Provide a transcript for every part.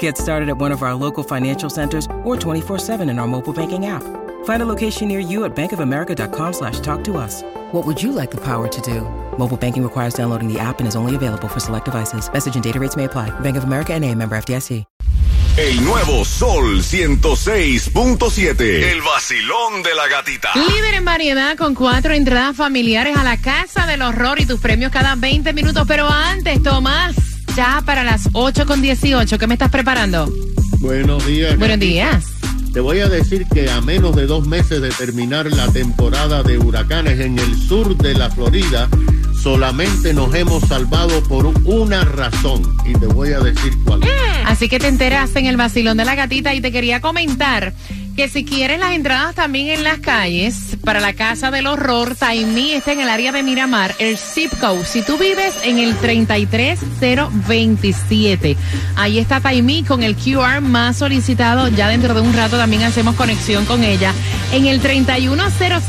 Get started at one of our local financial centers or 24-7 in our mobile banking app. Find a location near you at bankofamerica.com slash talk to us. What would you like the power to do? Mobile banking requires downloading the app and is only available for select devices. Message and data rates may apply. Bank of America and a member FDIC. El nuevo Sol 106.7. El vacilón de la gatita. Líder en variedad con cuatro entradas familiares a la Casa del Horror y tus premios cada 20 minutos. Pero antes, Tomás, ya para las 8 con 18, ¿qué me estás preparando? Buenos días. Buenos días. Te voy a decir que a menos de dos meses de terminar la temporada de huracanes en el sur de la Florida, solamente nos hemos salvado por una razón. Y te voy a decir cuál. Así que te enteras en el vacilón de la gatita y te quería comentar que si quieres las entradas también en las calles para la Casa del Horror, Taimí está en el área de Miramar, el zip code. Si tú vives en el 33027, ahí está Taimí con el QR más solicitado. Ya dentro de un rato también hacemos conexión con ella. En el 3100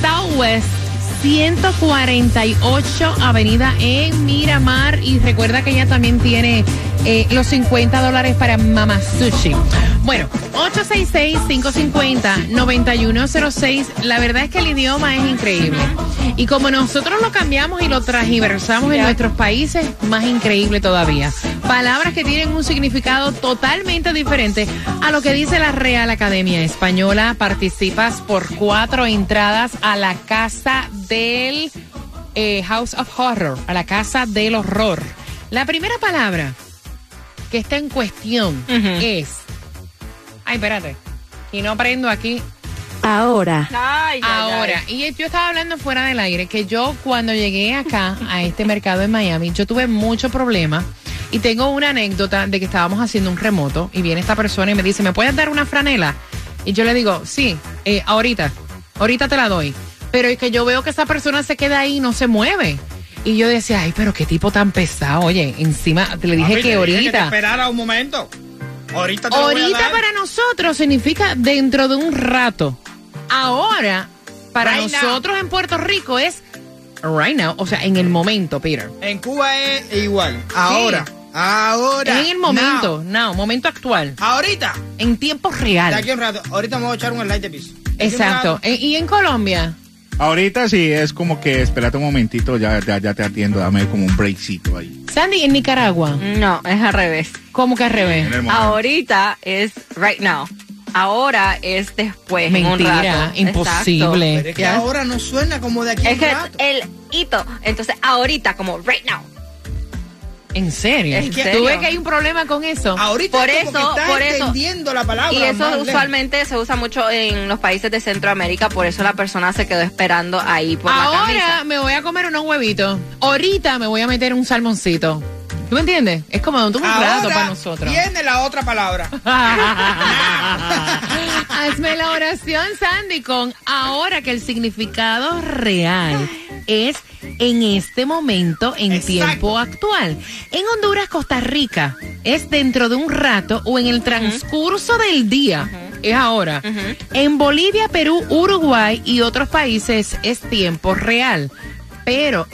Southwest 148 Avenida en Miramar. Y recuerda que ella también tiene eh, los 50 dólares para Mama Sushi. Bueno, 866-550-9106. La verdad es que el idioma es increíble. Y como nosotros lo cambiamos y lo transversamos en nuestros países, más increíble todavía. Palabras que tienen un significado totalmente diferente a lo que dice la Real Academia Española. Participas por cuatro entradas a la casa del eh, House of Horror, a la casa del horror. La primera palabra que está en cuestión es. Ay, espérate. Y no aprendo aquí. Ahora. Ahora, y yo estaba hablando fuera del aire que yo cuando llegué acá a este mercado en Miami, yo tuve mucho problema y tengo una anécdota de que estábamos haciendo un remoto y viene esta persona y me dice, ¿me puedes dar una franela? Y yo le digo, sí, eh, ahorita, ahorita te la doy. Pero es que yo veo que esa persona se queda ahí y no se mueve. Y yo decía, ay, pero qué tipo tan pesado. Oye, encima te le dije Papi, que te dije que te ahorita. esperara un momento. Ahorita te lo voy a Ahorita dar. para nosotros significa dentro de un rato. Ahora, para Right now. nosotros en Puerto Rico es right now, o sea, en el momento, Peter. En Cuba es igual. Ahora. Ahora. Es en el momento, no, momento actual. Ahorita. en tiempo De real. aquí a un rato. Ahorita me voy a echar un slide de piso. De aquí Exacto. rato. E- ¿Y en Colombia? Ahorita sí es como que espérate un momentito, ya, ya, ya te atiendo, dame como un breakcito ahí. Sandy, en Nicaragua. No, es al revés. ¿Cómo que al revés? Ahorita es right now. Ahora es después. en un Mentira, rato. imposible. Pero es que ahora no suena como de aquí a Exacto. un Es rato. que el hito. Entonces, ahorita, como right now. ¿En serio? ¿En ¿Tú serio? ves que hay un problema con eso? Ahorita Por es como eso- que por eso- entendiendo la palabra. Y eso lejos. usualmente se usa mucho en los países de Centroamérica, por eso la persona se quedó esperando ahí por la Ahora camisa. me voy a comer unos huevitos. Ahorita me voy a meter un salmoncito. ¿Tú me entiendes? Es como un Ahora para nosotros. Viene la otra palabra. Hazme la oración, Sandy, con ahora que el significado real es en este momento, en Exacto. tiempo actual. En Honduras, Costa Rica, es dentro de un rato o en el transcurso del día. Es ahora. En Bolivia, Perú, Uruguay y otros países es tiempo real. Pero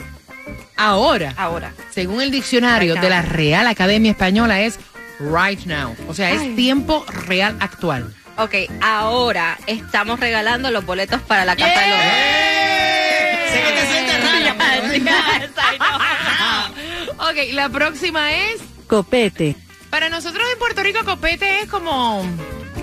ahora, Ahora. según el diccionario Right de la Real Academia Española, es right now. O sea, es tiempo real actual. Ok, ahora estamos regalando los boletos para la Horror. Sé que te sientes rara. Ok, la próxima es. Copete. Para nosotros en Puerto Rico, copete es como.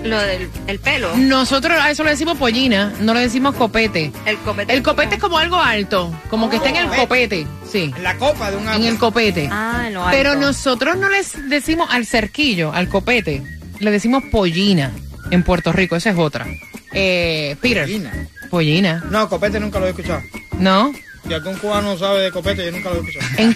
Lo del el pelo. Nosotros a eso le decimos pollina, no le decimos copete. El copete. El copete es como algo alto, como que está en el copete, sí, En la copa de un en el copete. Ah, en lo alto. Pero nosotros no les decimos al cerquillo, al copete, le decimos pollina en Puerto Rico, esa es otra. Eh, Peter. Pollina. Pollina. No, copete nunca lo he escuchado. ¿No? Si algún cubano sabe de copete, yo nunca lo he escuchado. En,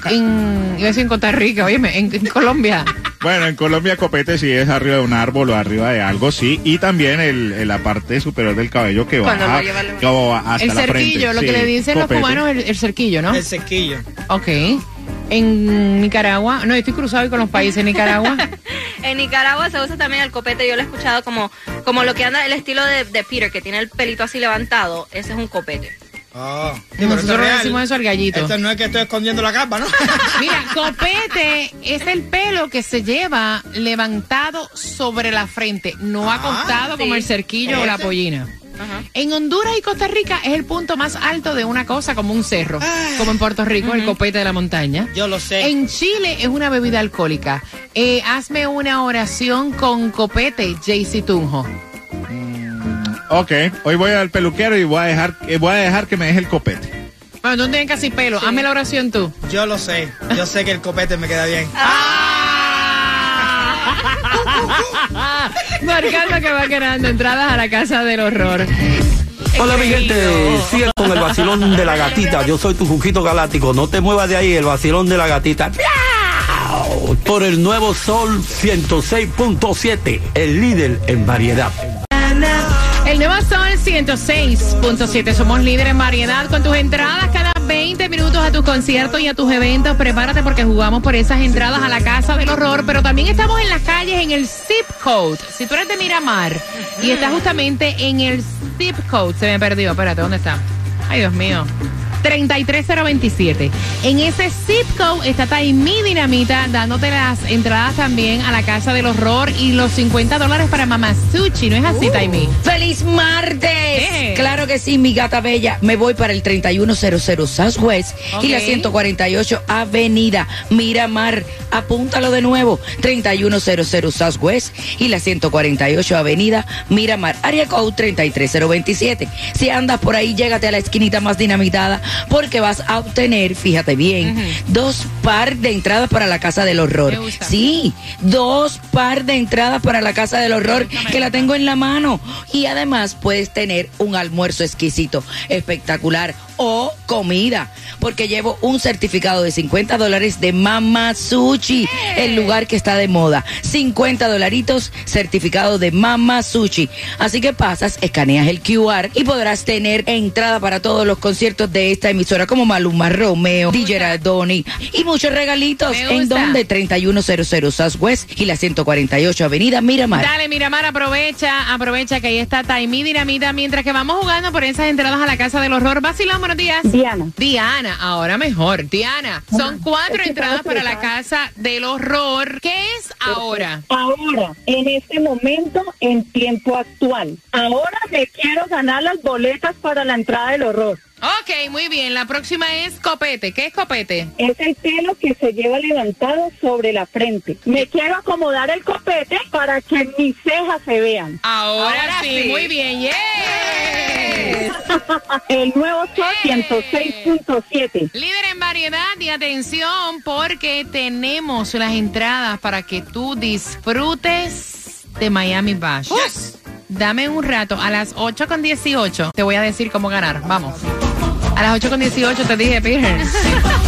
en, en Costa Rica, oíme, en, en Colombia. Bueno, en Colombia copete sí es arriba de un árbol o arriba de algo, sí. Y también el, el- la parte superior del cabello que baja, la- que va hasta El la frente. cerquillo, lo Sí, que le dicen los cubanos, el, el cerquillo, ¿no? El sequillo. Ok. En Nicaragua, no, estoy cruzado con los países. En Nicaragua, En Nicaragua se usa también el copete, yo lo he escuchado como, como lo que anda, el estilo de, de Peter, que tiene el pelito así levantado, ese es un copete. Oh, sí, nosotros le decimos eso al gallito. Esto no es que estoy escondiendo la capa, ¿no? Mira, copete es el pelo que se lleva levantado sobre la frente, no Ah, acostado como el cerquillo o la Ese. pollina. Ajá. En Honduras y Costa Rica es el punto más alto de una cosa, como un cerro. Como en Puerto Rico, el copete de la montaña. Yo lo sé. En Chile es una bebida alcohólica. Eh, hazme una oración con copete, Jaycee Tunjo. Ok, hoy voy al peluquero y voy a dejar, eh, voy a dejar que me deje el copete. Bueno, tú no tienes casi pelo. Hazme la oración tú. Yo lo sé. Yo sé que el copete me queda bien. Marcando que va ganando entradas a la casa del horror. Hola mi gente, sigue con el vacilón de la gatita. Yo soy tu juguito galáctico. No te muevas de ahí, el vacilón de la gatita. Por el nuevo Sol 106.7, el líder en variedad. El nuevo Sol 106.7. Somos líderes en variedad con tus entradas cada 20 minutos a tus conciertos y a tus eventos. Prepárate porque jugamos por esas entradas a la Casa del Horror, pero también estamos en las calles en el zip code. Si tú eres de Miramar y estás justamente en el zip code, se me perdió. Espérate, ¿dónde está? Ay, Dios mío. 33027. En ese zip code está Taimí Dinamita dándote las entradas también a la Casa del Horror y los 50 dólares para Mamasuchi. ¿No es así, Taimí? ¡Feliz martes! Eh. Claro que sí, mi gata bella. Me voy para el 3100 Southwest y la Ok. 148 Avenida Miramar. Apúntalo de nuevo. 3100 Southwest y la 148 Avenida Miramar. Área code 33027. Si andas por ahí, llégate a la esquinita más dinamitada porque vas a obtener, fíjate bien, dos par de entradas para la Casa del Horror. Me gusta. Sí, dos par de entradas para la Casa del Horror que la tengo en la mano. Y además puedes tener un almuerzo exquisito, espectacular o comida, porque llevo un certificado de 50 dólares de Mama Sushi, el lugar que está de moda. 50 dolaritos, certificado de Mama Sushi. Así que pasas, escaneas el QR y podrás tener entrada para todos los conciertos de esta emisora como Maluma Romeo, DJ Radoni y muchos regalitos. ¿En donde 3100 Southwest y la 148 Avenida Miramar. Dale, Miramar, aprovecha, aprovecha que ahí está Taimí Dinamita mientras que vamos jugando por esas entradas a la Casa del Horror. Vacilón, buenos días. Diana. Diana, ahora mejor. Diana, son cuatro entradas para la Casa del Horror. ¿Qué es ahora? Ahora, en este momento, en tiempo actual. Ahora me quiero ganar las boletas para la entrada del horror. Ok, muy bien. La próxima es copete. ¿Qué es copete? Es el pelo que se lleva levantado sobre la frente. Me quiero acomodar el copete para que mis cejas se vean. Ahora, Ahora sí, sí. muy bien. Yes. El nuevo Sol 106.7. Líder en variedad y atención porque tenemos las entradas para que tú disfrutes de Miami Bash. Dame un rato, a las 8 con 18 te voy a decir cómo ganar. Vamos. A las 8 con 18 te dije, Peter.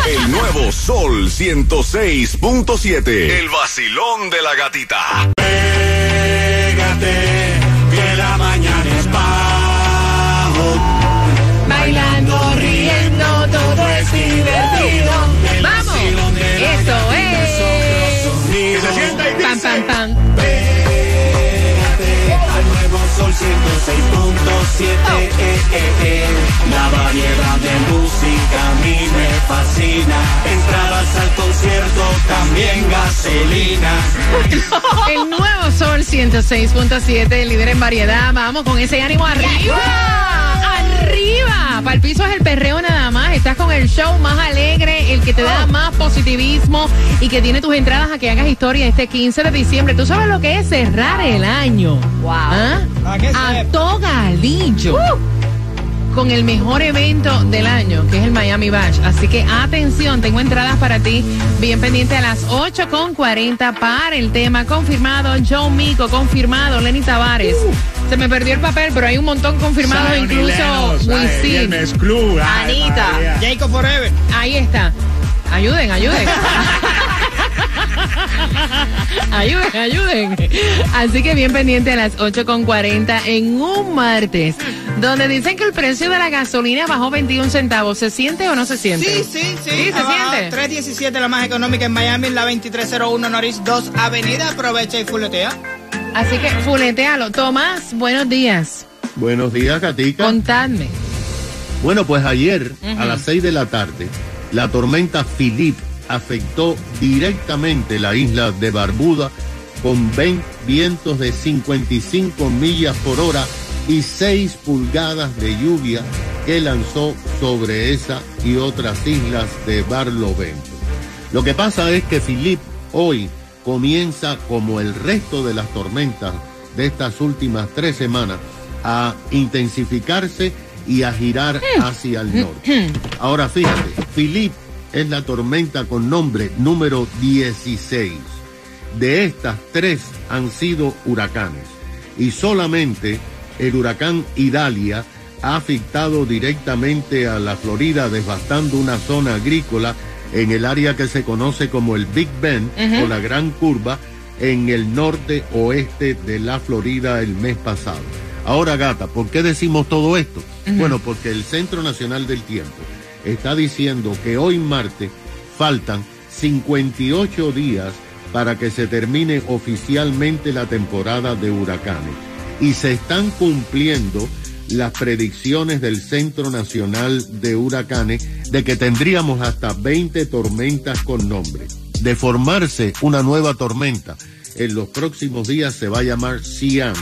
El nuevo Sol 106.7. El vacilón de la gatita. Pégate, Pam, pam, pam. Al nuevo Sol 106.7, eh, eh, eh. La variedad de música a mí me fascina. Entradas al concierto, también gasolina. El nuevo Sol 106.7, líder en variedad. Vamos con ese ánimo arriba. Arriba. Para el piso es el perreo nada más. Estás con el show más alegre, el que te da más positivismo y que tiene tus entradas a que hagas historia este 15 de diciembre. ¿Tú sabes lo que es cerrar el año? Wow. ¿Ah? ¿A qué A se- Togalillo. Con el mejor evento del año, que es el Miami Bash. Así que atención, tengo entradas para ti. Bien pendiente a las 8 con 40 para el tema. Confirmado, Joe Mico, confirmado, Lenny Tavares. Se me perdió el papel, pero hay un montón y incluso ay, Wisin. Ay, Anita. María. Jacob Forever. Ahí está. Ayuden, ayuden. ayuden, ayuden. Así que bien pendiente a las 8.40 en un martes, donde dicen que el precio de la gasolina bajó 21 centavos. ¿Se siente o no se siente? Sí, sí, sí. Sí, se siente. 317, la más económica en Miami, la 2301 Norris 2 Avenida. Aprovecha y fuletea. Así que fuletealo. Tomás, buenos días. Buenos días, Gatica. Contadme. Bueno, pues ayer a las 6 de la tarde, la tormenta Philip afectó directamente la isla de Barbuda con ven- vientos de 55 millas por hora y 6 pulgadas de lluvia que lanzó sobre esa y otras islas de Barlovento. Lo que pasa es que Philip hoy comienza como el resto de las tormentas de estas últimas tres semanas a intensificarse y a girar hacia el norte. Ahora fíjate, Philip es la tormenta con nombre número 16. De estas, tres han sido huracanes. Y solamente el huracán Idalia ha afectado directamente a la Florida, devastando una zona agrícola en el área que se conoce como el Big Bend o la Gran Curva en el norte oeste de la Florida el mes pasado. Ahora, gata, ¿por qué decimos todo esto? Bueno, porque el Centro Nacional del Tiempo está diciendo que hoy martes faltan 58 días para que se termine oficialmente la temporada de huracanes. Y se están cumpliendo las predicciones del Centro Nacional de Huracanes de que tendríamos hasta 20 tormentas con nombre. De formarse una nueva tormenta, en los próximos días se va a llamar Cian,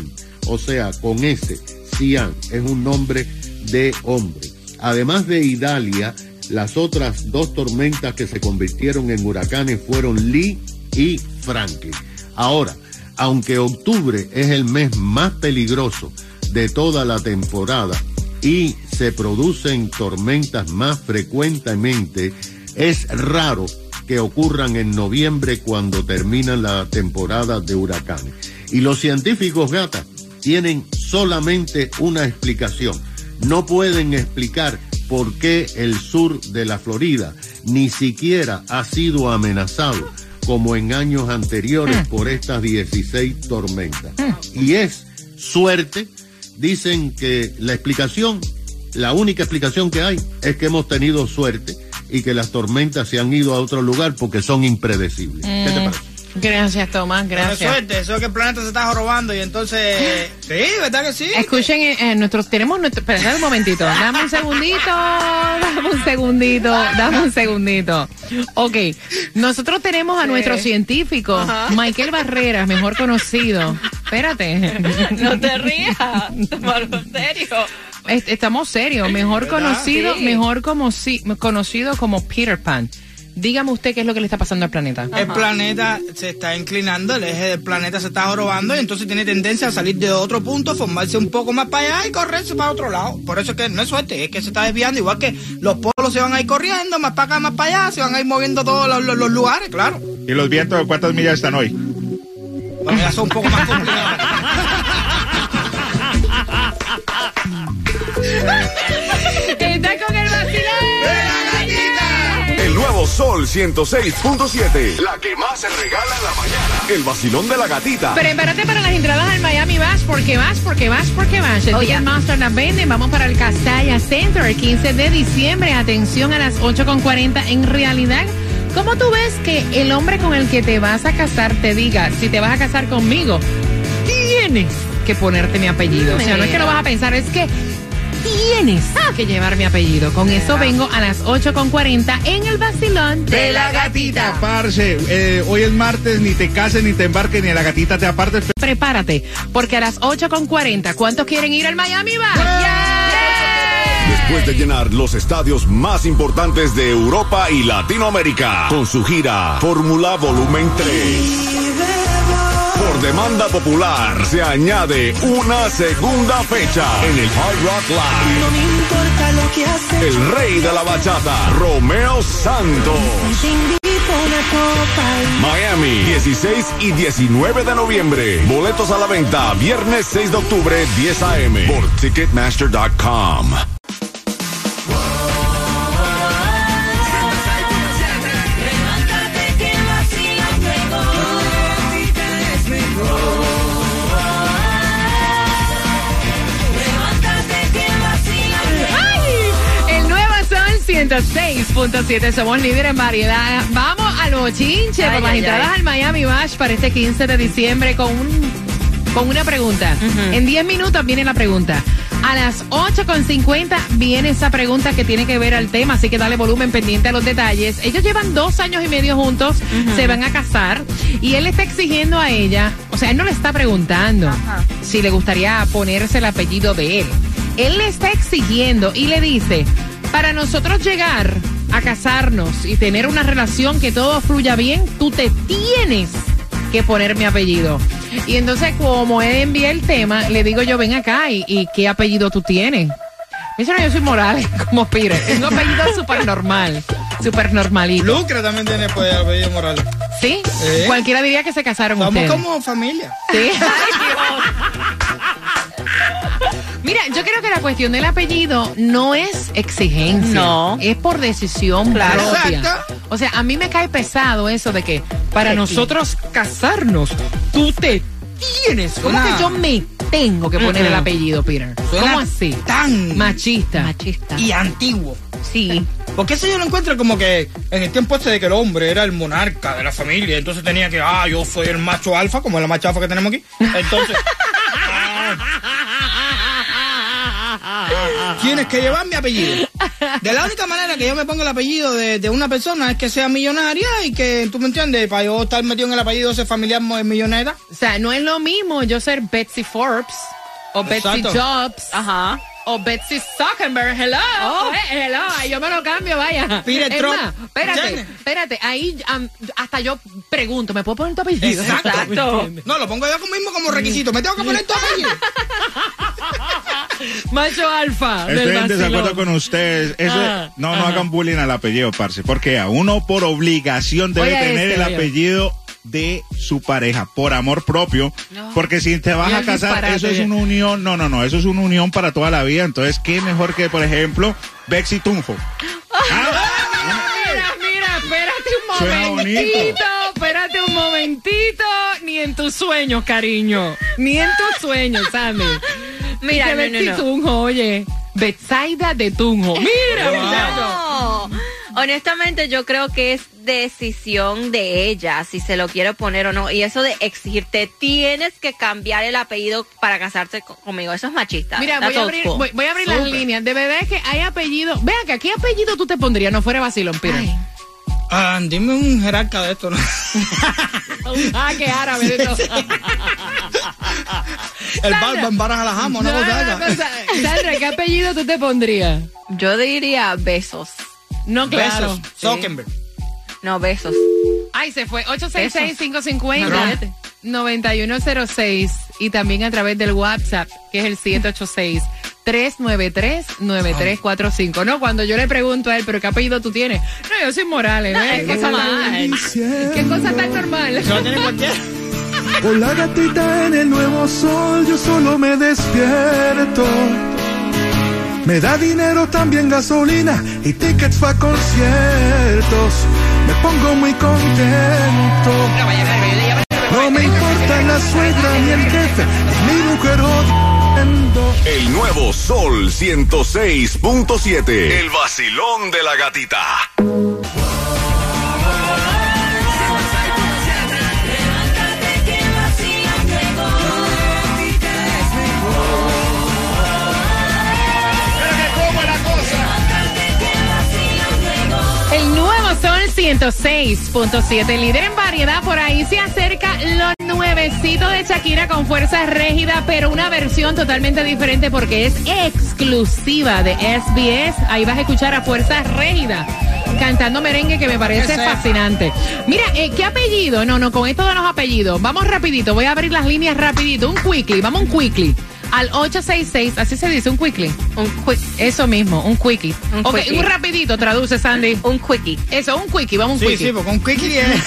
o sea, con ese, Cian, es un nombre de hombre. Además de Idalia, las otras dos tormentas que se convirtieron en huracanes fueron Lee y Franklin. Ahora, aunque octubre es el mes más peligroso de toda la temporada y se producen tormentas más frecuentemente, es raro que ocurran en noviembre cuando termina la temporada de huracanes. Y los científicos, gata, tienen solamente una explicación. No pueden explicar por qué el sur de la Florida ni siquiera ha sido amenazado como en años anteriores por estas 16 tormentas. Y es suerte, dicen que la explicación, la única explicación que hay es que hemos tenido suerte y que las tormentas se han ido a otro lugar porque son impredecibles. ¿Qué te Mm, parece? Gracias, Tomás, gracias. suerte, eso es que el planeta se está jorobando y entonces... Sí, ¿verdad que sí? Escuchen, eh, eh, nuestros, tenemos nuestro, espera, un momentito, dame un segundito, dame un segundito, dame un segundito. Ok, nosotros tenemos a nuestro científico, Michael Barreras, mejor conocido. Espérate. No te rías, tómalo en serio. Est- Estamos serios, mejor ¿Verdad? conocido, Sí. mejor como si, conocido como Peter Pan. Dígame usted qué es lo que le está pasando al planeta. El planeta se está inclinando, el eje del planeta se está jorobando y entonces tiene tendencia a salir de otro punto, formarse un poco más para allá y correrse para otro lado. Por eso es que no es suerte, es que se está desviando, igual que los polos se van a ir corriendo, más para acá, más para allá, se van a ir moviendo todos los, los- los lugares, claro. ¿Y los vientos de cuántas millas están hoy? Bueno, ya son un poco más complicados. Sol 106.7. La que más se regala en la mañana. El vacilón de la gatita. Prepárate para las entradas al Miami Bash, porque vas, porque vas, porque vas. El Oh, yeah. Master las venden. Vamos para el Castalla Center el 15 de diciembre. Atención a las 8.40. En realidad, ¿cómo tú ves que el hombre con el que te vas a casar te diga, si te vas a casar conmigo, tienes que ponerte mi apellido? O sea, no es que lo vas a pensar, es que tienes que llevar mi apellido. Con eso vengo a las 8.40 en el vacilón de la gatita. Parce, eh, hoy es martes, ni te cases, ni te embarques, ni a la gatita te apartes. Prepárate, porque a las 8.40, ¿cuántos quieren ir al Miami Bash? Después de llenar los estadios más importantes de Europa y Latinoamérica con su gira Fórmula Volumen 3. Demanda popular se añade una segunda fecha en el Hard Rock Live. No me importa lo que haces. El rey de la bachata, Romeo Santos. Miami, 16 y 19 de noviembre. Boletos a la venta, viernes 6 de octubre, 10 a.m. por Ticketmaster.com. 106.7, somos líderes en variedad. Vamos al bochinche Ay, por las entradas al Miami Bash para este 15 de diciembre con un con una pregunta. En 10 minutos viene la pregunta. A las 8.50 viene esa pregunta que tiene que ver al tema, así que dale volumen pendiente a los detalles. Ellos llevan dos años y medio juntos, se van a casar y él está exigiendo a ella, o sea, él no le está preguntando si le gustaría ponerse el apellido de él. Él le está exigiendo y le dice, para nosotros llegar a casarnos y tener una relación que todo fluya bien, tú te tienes que poner mi apellido. Y entonces, como él envía el tema, le digo yo, ven acá, ¿y, y qué apellido tú tienes? Me dice, no, yo soy Morales, como Pire. Es un apellido súper normal, súper normalito. Lucre también tiene pues, apellido Morales. ¿Sí? Sí. Cualquiera diría que se casaron Somos ustedes. como familia. Sí. Mira, yo creo que la cuestión del apellido no es exigencia. No. Es por decisión Claro. propia. Exacto. O sea, a mí me cae pesado eso de que para nosotros casarnos, tú te tienes. ¿Cómo que yo me tengo que poner el apellido, Peter? Suena ¿Cómo así? Tan Machista. Machista. y antiguo. Sí. Porque eso yo lo encuentro como que en el tiempo este de que el hombre era el monarca de la familia, entonces tenía que, ah, yo soy el macho alfa, como el macho alfa que tenemos aquí. Entonces, ah, tienes que llevar mi apellido. De la única manera que yo me pongo el apellido de, de una persona es que sea millonaria y que, tú me entiendes, para yo estar metido en el apellido de ese familiar mo- milloneta. O sea, no es lo mismo yo ser Betsy Forbes o Betsy Exacto. Jobs Ajá. O Betsy Zuckerberg. Hello. Oh. eh, hello. Ahí Yo me lo cambio, vaya. Pide Es Trump. más, espérate, espérate. Ahí am, hasta yo pregunto, ¿me puedo poner tu apellido? Exacto. No, lo pongo yo mismo como requisito. Me tengo que poner tu apellido. Macho alfa. del Estoy en desacuerdo con ustedes. Eso Ah, no, no hagan bullying al apellido, parce. Porque a uno por obligación debe Oye, tener este, el oye. apellido de su pareja, por amor propio. Porque si te vas a casar, disparate. eso es una unión. No, no, no. Eso es una unión para toda la vida. Entonces, ¿qué mejor que, por ejemplo, Bexy Tunjo? Ah, Mira, mira, espérate un momentito. Espérate un momentito. Ni en tus sueños, cariño. Ni en tus sueños, Sandy. Mira, no, no. Tunjo, oye. Betsaida de Tunjo. Mira. No. Honestamente, yo creo que es decisión de ella si se lo quiere poner o no. Y eso de exigirte, tienes que cambiar el apellido para casarse co- conmigo. Eso es machista. Mira, voy a abrir, voy, voy a abrir las líneas. De verdad es que hay apellido. Vean que ¿qué apellido tú te pondrías? No fuera vacilón. Ay. Ah, dime un jerarca de esto, ¿no? Un jaque árabe de. El Sandra. Balban Baras a la Jama, una No. Sandra, ¿qué apellido tú te pondrías? Yo diría besos. No, claro. Besos. Zuckerberg. No, besos. Ay, se fue. No, 866-550-9106. Y también a través del WhatsApp, que es el 786-393-9345. No, cuando yo le pregunto a él, ¿pero qué apellido tú tienes? No, yo soy Morales. ¿ves? ¿Qué, cosa tan, qué cosa tan normal. No tiene cualquiera. Con la gatita en el nuevo sol, yo solo me despierto. Me da dinero también gasolina y tickets para conciertos. Me pongo muy contento. No me importa la suegra ni el jefe, ni mi mujer. El nuevo Sol 106.7. El vacilón de la gatita. 106.7, líder en variedad. Por ahí se acerca lo nuevecito de Shakira con fuerza rígida, pero una versión totalmente diferente porque es exclusiva de SBS. Ahí vas a escuchar a fuerza rígida cantando merengue que me parece fascinante. Mira, eh, ¿qué apellido? No, no, con esto de los apellidos. Vamos rapidito, voy a abrir las líneas rapidito. Un quickly, vamos un quickly. Al 866, así se dice, un quickly. Un quick, Eso mismo, un quickie. Un ok, quickie. un rapidito, traduce Sandy. un quickie. Eso, un quickie, vamos un Sí, quickie. sí, porque un quickie es...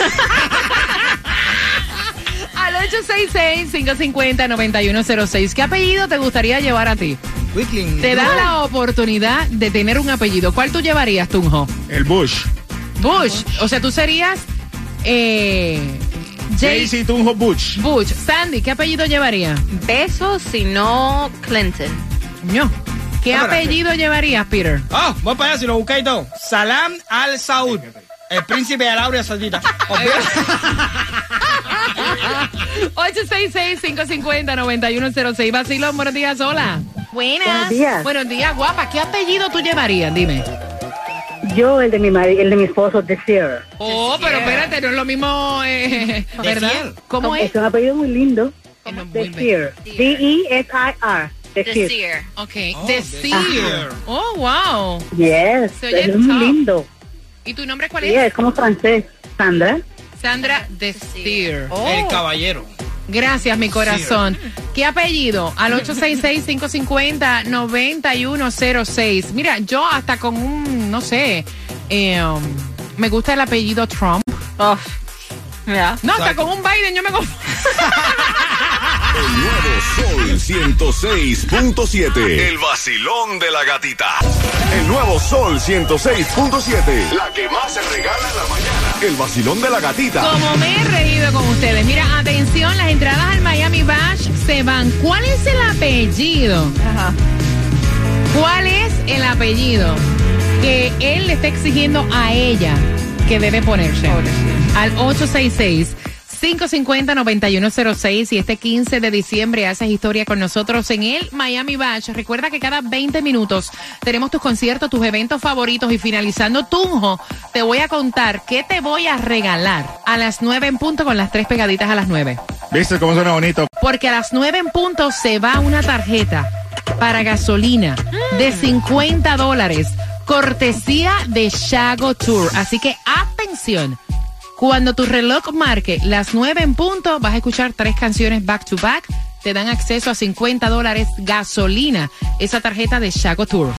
Al 866-550-9106. ¿Qué apellido te gustaría llevar a ti? Quickie. Te da la oportunidad de tener un apellido. ¿Cuál tú llevarías, Tunjo? El Bush. Bush. O sea, tú serías. Eh, Jaycee Tunjo Bush. Bush. Sandy, ¿qué apellido llevaría? Besos, si no Clinton. No. ¿Qué Espérate. apellido llevarías, Peter? Ah, voy para allá si lo busqué y todo. Salam al Saud. El príncipe de Arabia Saudita. Olvídate. 866-550-9106. Vacilón, buenos días, hola. Buenas. Buenos días. Buenos días, guapa. ¿Qué apellido tú llevarías? Dime. Yo, el de mi marido, el de mi esposo, Desir. Oh, pero espérate, no es lo mismo, eh, ¿verdad? Desir. ¿Cómo es? Es un apellido muy lindo. ¿Cómo es? Desir. D-E-S-I-R. Desir. Ok, Oh, Desir. Oh, wow. Yes, es muy lindo. ¿Y tu nombre cuál Sí, es? es como francés. Sandra. Sandra Desir. El caballero. Gracias, mi corazón. ¿Qué apellido? Al 866-550-9106. Mira, yo hasta con un, no sé, eh, me gusta el apellido Trump. Oh, ya. No, hasta con un Biden yo me confundo. El nuevo Sol 106.7. El vacilón de la gatita. El nuevo Sol 106.7. La que más se regala en la mañana. El vacilón de la gatita. Como me he reído con ustedes. Mira, atención, las entradas al Miami Bash se van. ¿Cuál es el apellido? Ajá. ¿Cuál es el apellido que él le está exigiendo a ella que debe ponerse? Al 866-550-9106 y este 15 de diciembre haces historia con nosotros en el Miami Bash. Recuerda que cada 20 minutos tenemos tus conciertos, tus eventos favoritos y finalizando Tunjo, te voy a contar qué te voy a regalar a las 9 en punto con las tres pegaditas a las 9. ¿Viste cómo suena bonito? Porque a las 9 en punto se va una tarjeta para gasolina de 50 dólares, cortesía de Shago Tour. Así que atención. Cuando tu reloj marque las 9 en punto, vas a escuchar tres canciones back to back. Te dan acceso a 50 dólares gasolina, esa tarjeta de Shago Tour.